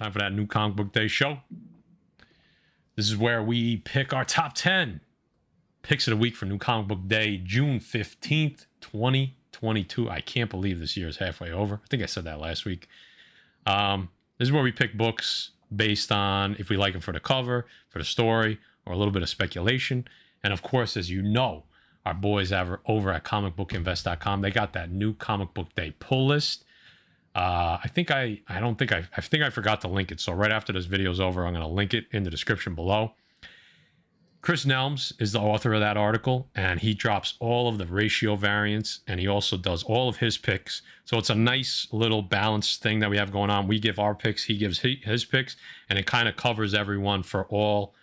Time for that new comic book day show. This is where we pick our top 10 picks of the week for new comic book day, June 15th, 2022. I can't believe this year is halfway over. I think I said that last week. Um, this is where we pick books based on if we like them for the cover, for the story, or a little bit of speculation. And of course, as you know, our boys over at comicbookinvest.com, they got that new comic book day pull list. Uh, I think I, I don't think I, I think I forgot to link it. So right after this video is over, I'm going to link it in the description below. Chris Nelms is the author of that article, and he drops all of the ratio variants, and he also does all of his picks. So it's a nice little balanced thing that we have going on. We give our picks, he gives his picks, and it kind of covers everyone for all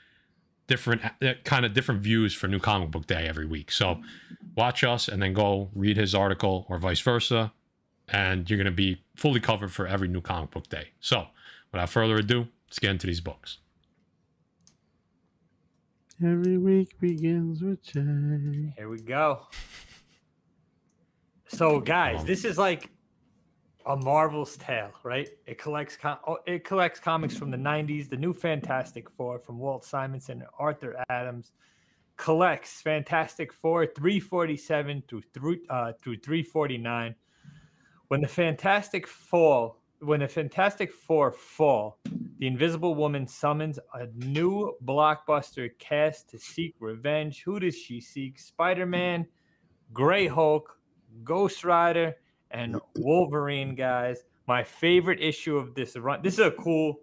different uh, kind of different views for New Comic Book Day every week. So watch us and then go read his article or vice versa, and you're going to be fully covered for every New Comic Book Day. So without further ado, let's get into these books. Every week begins with Jay. Here we go. So, guys, this is like a Marvel's tale, right? It collects com- oh, it collects comics from the '90s. The new Fantastic Four from Walt Simonson and Arthur Adams collects Fantastic Four 347 through through uh, through 349. When the Fantastic Four when the Fantastic Four fall, the Invisible Woman summons a new blockbuster cast to seek revenge. Who does she seek? Spider Man, Grey Hulk, Ghost Rider, and Wolverine, guys. My favorite issue of this run. This is a cool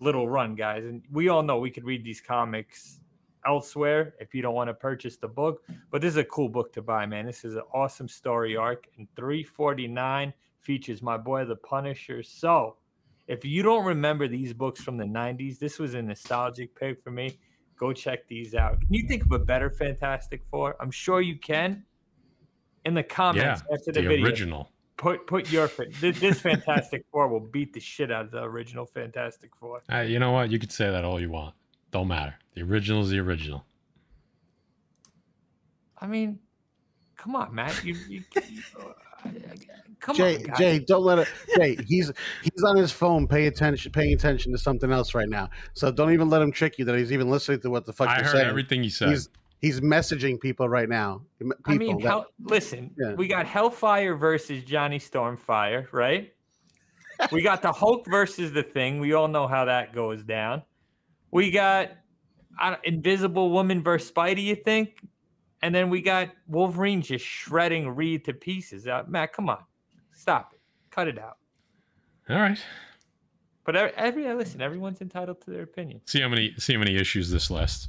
little run, guys. And we all know we could read these comics elsewhere if you don't want to purchase the book. But this is a cool book to buy, man. This is an awesome story arc. And 349 features my boy the Punisher. So, if you don't remember these books from the 90s, this was a nostalgic pick for me. Go check these out. Can you think of a better Fantastic Four? I'm sure you can. In the comments yeah, after the, the video, original. Put put your this, this Fantastic Four will beat the shit out of the original Fantastic Four. Uh, you know what? You could say that all you want. Don't matter. The original is the original. I mean, come on, Matt. You, you, you uh, Come Jay, on, Jay, don't let it. Jay, he's he's on his phone, pay attention, paying attention to something else right now. So don't even let him trick you that he's even listening to what the fuck I you're heard saying. everything you said. He's he's messaging people right now. People I mean, that, hell, listen, Yeah. we got Hellfire versus Johnny Stormfire, right? we got the Hulk versus the Thing. We all know how that goes down. We got I Invisible Woman versus Spidey. You think? And then we got Wolverine just shredding Reed to pieces. Uh, Matt, come on, stop it, cut it out. all right. But every, every listen, everyone's entitled to their opinion. See how many see how many issues this lasts.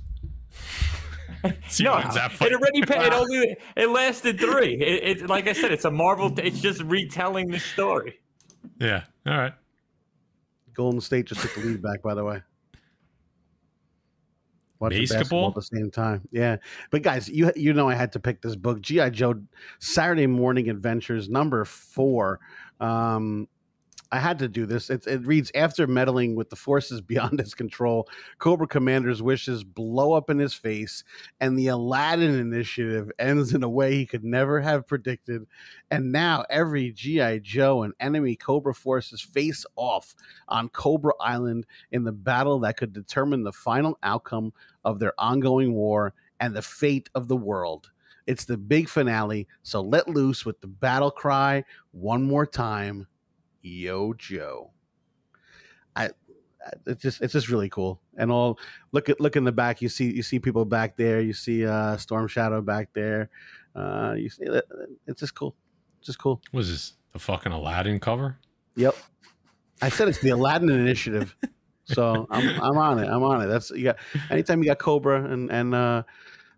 See no, that it already it only it lasted three. It, it like I said, it's a Marvel. It's just retelling the story. Yeah. All right. Golden State just took the lead back. By the way, Watching Basketball? at the same time. Yeah, but guys, you you know I had to pick this book, GI Joe Saturday Morning Adventures number four. Um, I had to do this. It, it reads after meddling with the forces beyond his control, Cobra Commander's wishes blow up in his face, and the Aladdin initiative ends in a way he could never have predicted. And now every GI Joe and enemy Cobra forces face off on Cobra Island in the battle that could determine the final outcome of their ongoing war and the fate of the world. It's the big finale, so let loose with the battle cry one more time. Yo Joe. I it's just it's just really cool. And all look at look in the back, you see you see people back there, you see uh Storm Shadow back there. Uh you see it's just cool. It's just cool. Was this? The fucking Aladdin cover? Yep. I said it's the Aladdin initiative. So I'm I'm on it. I'm on it. That's you got anytime you got Cobra and and uh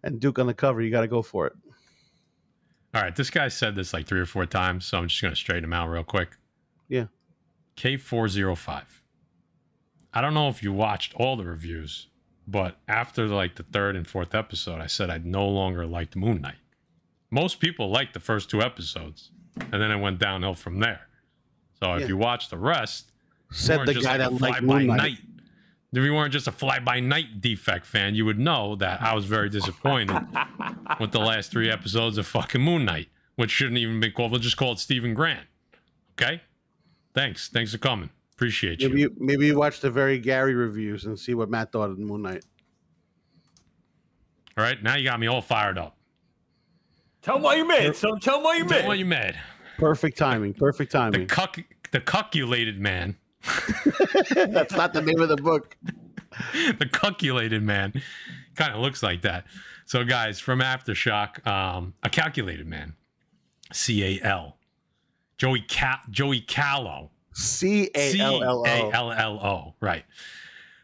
and Duke on the cover, you gotta go for it. All right. This guy said this like three or four times, so I'm just gonna straighten him out real quick. Yeah. K405. I don't know if you watched all the reviews, but after like the third and fourth episode, I said I'd no longer liked Moon Knight. Most people liked the first two episodes, and then it went downhill from there. So if Yeah. you watch the rest, Said the guy like that liked Moon Knight. night. If you weren't just a fly by night defect fan, you would know that I was very disappointed with the last three episodes of fucking Moon Knight, which shouldn't even be called. We'll just call it Steven Grant. Okay? Thanks. Thanks for coming. Appreciate you. Maybe you, maybe you watch the very Gary reviews and see what Matt thought of Moon Knight. All right, now you got me all fired up. Tell him why you mad. So tell him why you Tell mad. why you mad. Perfect timing. Perfect timing. The cuck, the cuckulated man, That's not the name of the book. the cuckulated man, kind of looks like that. So, guys, from Aftershock, um, a calculated man, C A L, Joey Ca- Joey Callow, C A C L L A O. L L O, right?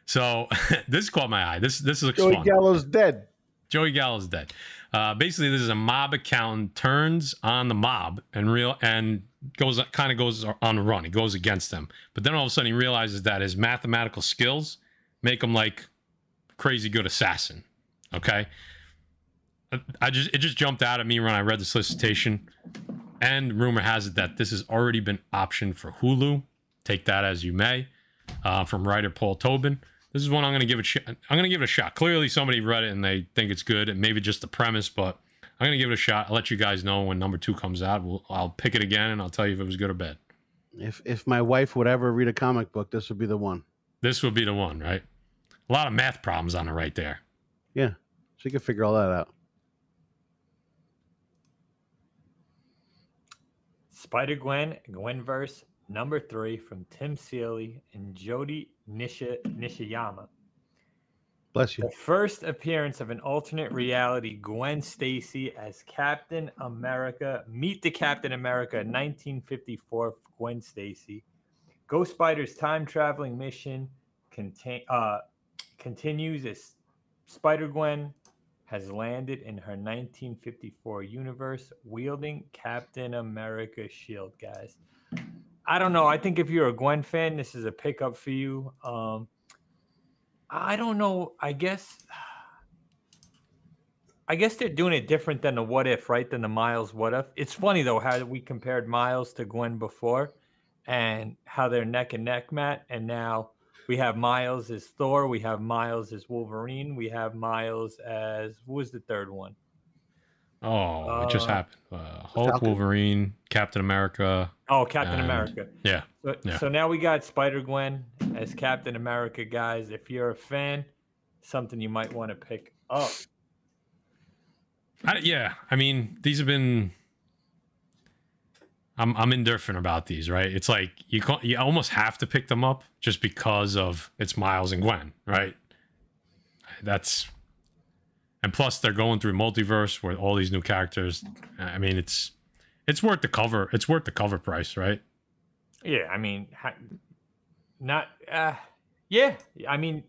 So this caught my eye. This this looks Joey fun. Gallo's dead. Joey Gallo's dead. Uh, basically, this is a mob accountant turns on the mob and real and goes kind of goes on a run. He goes against them, but then all of a sudden he realizes that his mathematical skills make him like crazy good assassin. Okay, I- I just it just jumped out at me when I read the solicitation, and rumor has it that this has already been optioned for Hulu. Take that as you may. Uh, from writer Paul Tobin. This is one I'm going to give it. Sh- I'm going to give it a shot. Clearly, somebody read it and they think it's good, and maybe just the premise. But I'm going to give it a shot. I'll let you guys know when number two comes out. We'll, I'll pick it again, and I'll tell you if it was good or bad. If if my wife would ever read a comic book, this would be the one. This would be the one, right? A lot of math problems on it right there. Yeah, she could figure all that out. Spider Gwen, Gwenverse, number three from Tim Seeley and Jodi Nishijima. Bless you. The first appearance of an alternate reality Gwen Stacy as Captain America. Meet the Captain America 1954 Gwen Stacy. Ghost Spider's time traveling mission contain, uh, continues as Spider Gwen has landed in her 1954 universe wielding Captain America shield, guys. I don't know. I think if you're a Gwen fan, this is a pickup for you. Um, I don't know. I guess I guess they're doing it different than the what if, right? Than the Miles what if. It's funny though how we compared Miles to Gwen before and how they're neck and neck, Matt. And now we have Miles as Thor, we have Miles as Wolverine, we have Miles as what was the third one? Oh, it just Uh, happened. Uh, Hulk, Falcon. Wolverine, Captain America. Oh, Captain And- America. Yeah, So, Yeah. so now we got Spider Gwen as Captain America, guys. If you're a fan, something you might want to pick up. I, yeah. I mean, these have been. I'm I'm indifferent about these, right? It's like you can't, you almost have to pick them up just because of it's Miles and Gwen, right? That's and plus they're going through multiverse with all these new characters. I mean, it's it's worth the cover. It's worth the cover price, right? Yeah, I mean, not. Uh, yeah, I mean,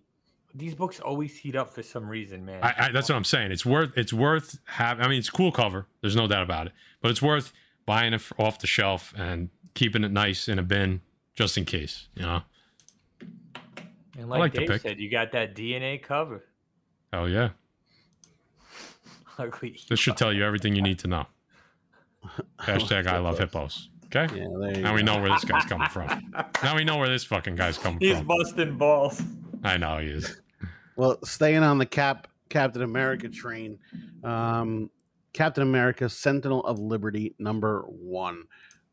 these books always heat up for some reason, man. I, I, that's what I'm saying. It's worth it's worth have. I mean, it's cool cover. There's no doubt about it. But it's worth buying it off the shelf and keeping it nice in a bin just in case. You know. and like, like Dave said, you got that DNA cover. Oh yeah. Ugly. This should tell you everything you need to know. Hashtag I love hippos. Okay. Yeah, there you Now we go. know where this guy's coming from. Now we know where this fucking guy's coming He's from. He's busting balls. I know he is. Well, staying on the Cap Captain America train, um, Captain America: Sentinel of Liberty number one.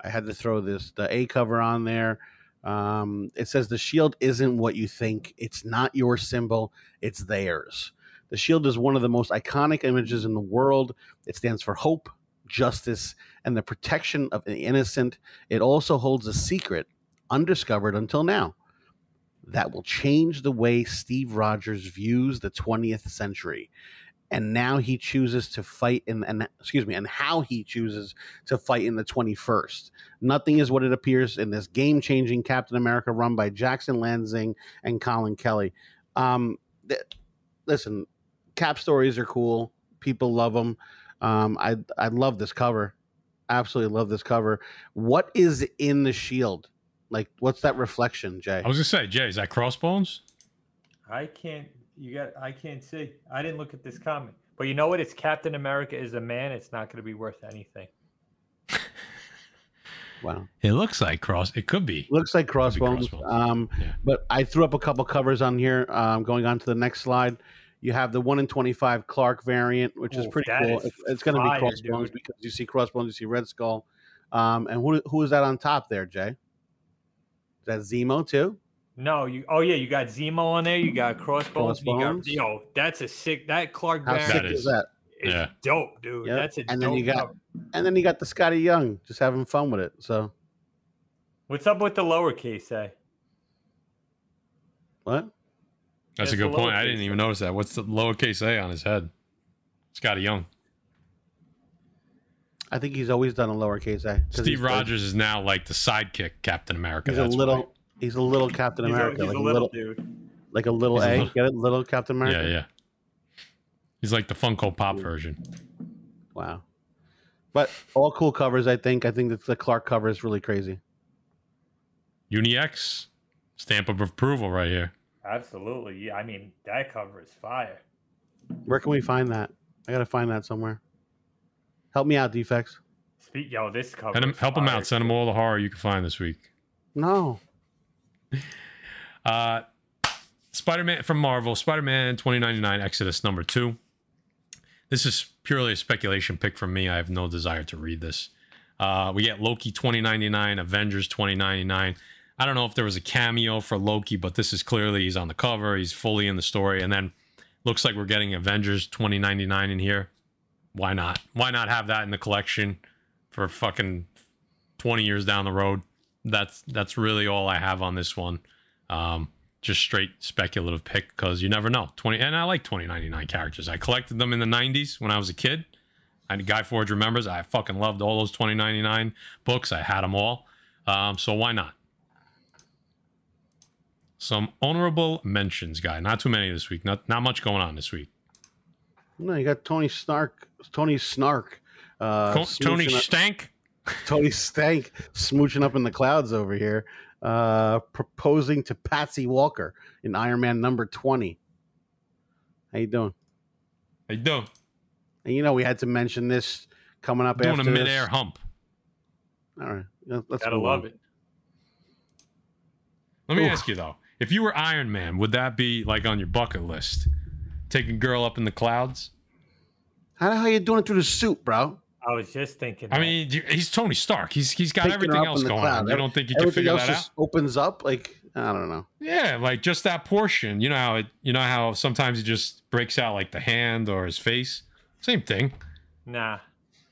I had to throw this the A cover on there. Um, it says the shield isn't what you think. It's not your symbol. It's theirs. The shield is one of the most iconic images in the world. It stands for hope, justice, and the protection of the innocent. It also holds a secret undiscovered until now that will change the way Steve Rogers views the 20th century. And now he chooses to fight in and excuse me, and how he chooses to fight in the 21st. Nothing is what it appears in this game-changing Captain America run by Jackson Lanzing and Colin Kelly. Um, th- listen, Cap stories are cool. People love them. Um, I I love this cover. Absolutely love this cover. What is in the shield? Like, what's that reflection, Jay? I was gonna say, Jay, is that crossbones? I can't. You got. I can't see. I didn't look at this comic. But you know what? It's Captain America is a man. It's not going to be worth anything. Wow. It looks like cross. It could be. Looks like crossbones. crossbones. Um, Yeah. But I threw up a couple covers on here. Um, going on to the next slide, you have the one in twenty-five Clark variant, which is pretty cool. is It's, it's going to be crossbones dude. because you see crossbones, you see Red Skull. Um, and who who is that on top there, Jay? Is that Zemo too? No, you. Oh yeah, you got Zemo on there. You got Crossbones. Crossbones. You got, yo, that's a sick. That Clark How Barron sick That is is- that? is Yeah. dope, dude. Yep. That's a And then dope you got- cover. And then you got the Skottie Young just having fun with it. So What's up with the lowercase a? what? That's a good point. I didn't even notice that. What's the lowercase a on his head? Skottie Young. I think he's always done a lowercase a. Steve he's like- Rogers is now like the sidekick Captain America. He's a little. why. He's a little Captain He's, a, America, he's like a a little little, dude. like a little He's a A. little- Get it, little Captain America. Yeah, yeah. He's like the Funko Pop Yeah. version. Wow. But all cool covers. I think. I think that the Clark cover is really crazy. UniX stamp of approval right here. Absolutely. Yeah. I mean, that cover is fire. Where can we find that? I gotta find that somewhere. Help me out, defects. Speak, yo, this cover. Him, is help him out. Send him all the horror you can find this week. No. Uh, Spider Man from Marvel, Spider Man 2099 Exodus number two. This is purely a speculation pick from me. I have no desire to read this. Uh, we get Loki 2099, Avengers 2099. I don't know if there was a cameo for Loki, but this is clearly he's on the cover. He's fully in the story. And then looks like we're getting Avengers 2099 in here. Why not? Why not have that in the collection for fucking 20 years down the road? That's that's really all I have on this one. Um, just straight speculative pick because you never know. 20 and I like 2099 characters. I collected them in the 90s when I was a kid. And Guy Forge remembers I fucking loved all those 2099 books. I had them all. Um, so why not? Some honorable mentions, guy. Not too many this week. Not not much going on this week. No, you got Tony Snark. Tony Snark. Uh, Tony Stank. Tony Stank smooching up in the clouds over here, uh, proposing to Patsy Walker in Iron Man number twenty. How you doing? How you doing? And you know we had to mention this coming up Doing a after midair this. hump. All right, let's let's Gotta love on. it. Let me Oof. ask you though, if you were Iron Man, would that be like on your bucket list? Take a girl up in the clouds? How the hell are you doing it through the suit, bro? I was just thinking. I that. mean, he's Tony Stark. He's he's got Picking everything else going cloud. on. You don't think you can figure else that out? just opens up. Like I don't know. Yeah, like just that portion. You know how it, you know how sometimes he just breaks out like the hand or his face. Same thing. nah,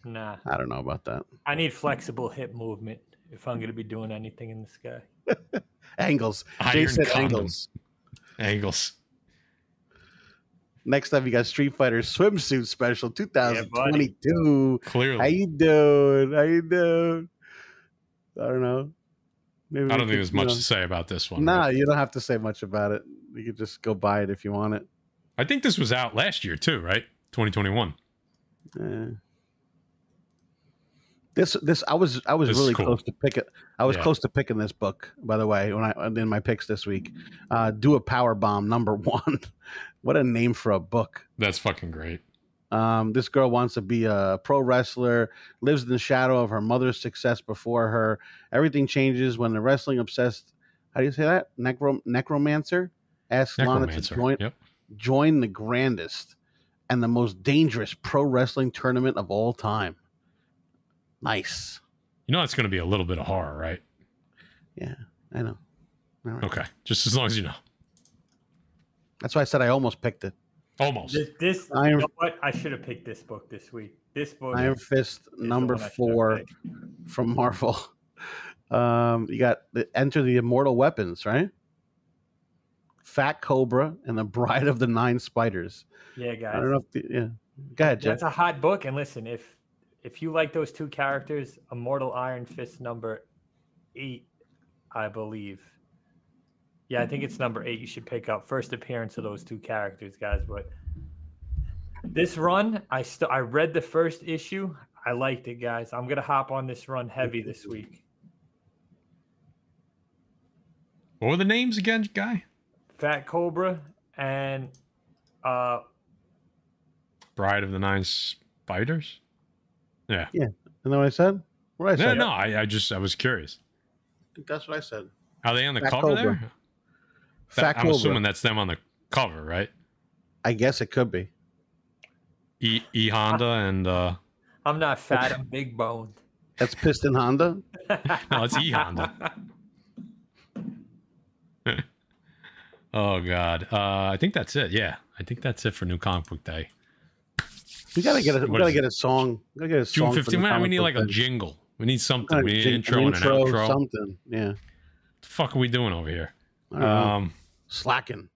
nah. I don't know about that. I need flexible hip movement if I'm gonna be doing anything in the sky. Angles. Iron said condom. angles. Angles. Next up, you got Street Fighter swimsuit special 2022. Clearly, How you doing? How you doing? I don't know. Maybe I don't could, think there's much know- to say about this one. Nah, you don't have to say much about it. You could just go buy it if you want it. I think this was out last year too, right? 2021. Eh. This this I was I was This really cool. close to pick it. I was Yeah. close to picking this book. By the way, when I in my picks this week, uh, do a power bomb number one. What a name for a book. That's fucking great. Um, this girl wants to be a pro wrestler, lives in the shadow of her mother's success before her. Everything changes when the wrestling obsessed, how do you say that? Necro- necromancer asks Lana to join, Yep. join the grandest and the most dangerous pro wrestling tournament of all time. Nice. You know it's going to be a little bit of horror, right? Yeah, I know. Right. Okay, just as long as you know. That's why I said I almost picked it. Almost. This, this Iron- you know what? I should have picked this book this week. This book. Iron is Fist the number one I should have four from Marvel. Um, you got the Enter the Immortal Weapons, right? Fat Cobra and the Bride of the Nine Spiders. Yeah, guys. I guys. don't know if the, yeah. Go ahead, Jeff. That's a hot book. And listen, if if you like those two characters, Immortal Iron Fist number eight, I believe. Yeah, I think it's number eight. You should pick up first appearance of those two characters, guys. But this run, I still I read the first issue. I liked it, guys. I'm gonna hop on this run heavy this week. What were the names again, guy? Fat Cobra and uh Bride of the Nine Spiders. Yeah. Yeah. You know what I said? What did I No, say? no. I, I just I was curious. I think that's what I said. Are they on the Fat cover Cobra. there? Fat That- I'm Cobra. assuming that's them on the cover, right? I guess it could be. E E Honda and uh I'm not fat, I'm big boned. That's Piston Honda. No, it's E Honda. Oh God. Uh, I think that's it. Yeah, I think that's it for New Comic Book Day. We gotta get a we gotta get a song. We gotta get a song. for the 15th. Man, we need book like a jingle. We need something. We need an jing- intro and an outro. Something. Yeah. What the fuck are we doing over here? I don't know. Slacking.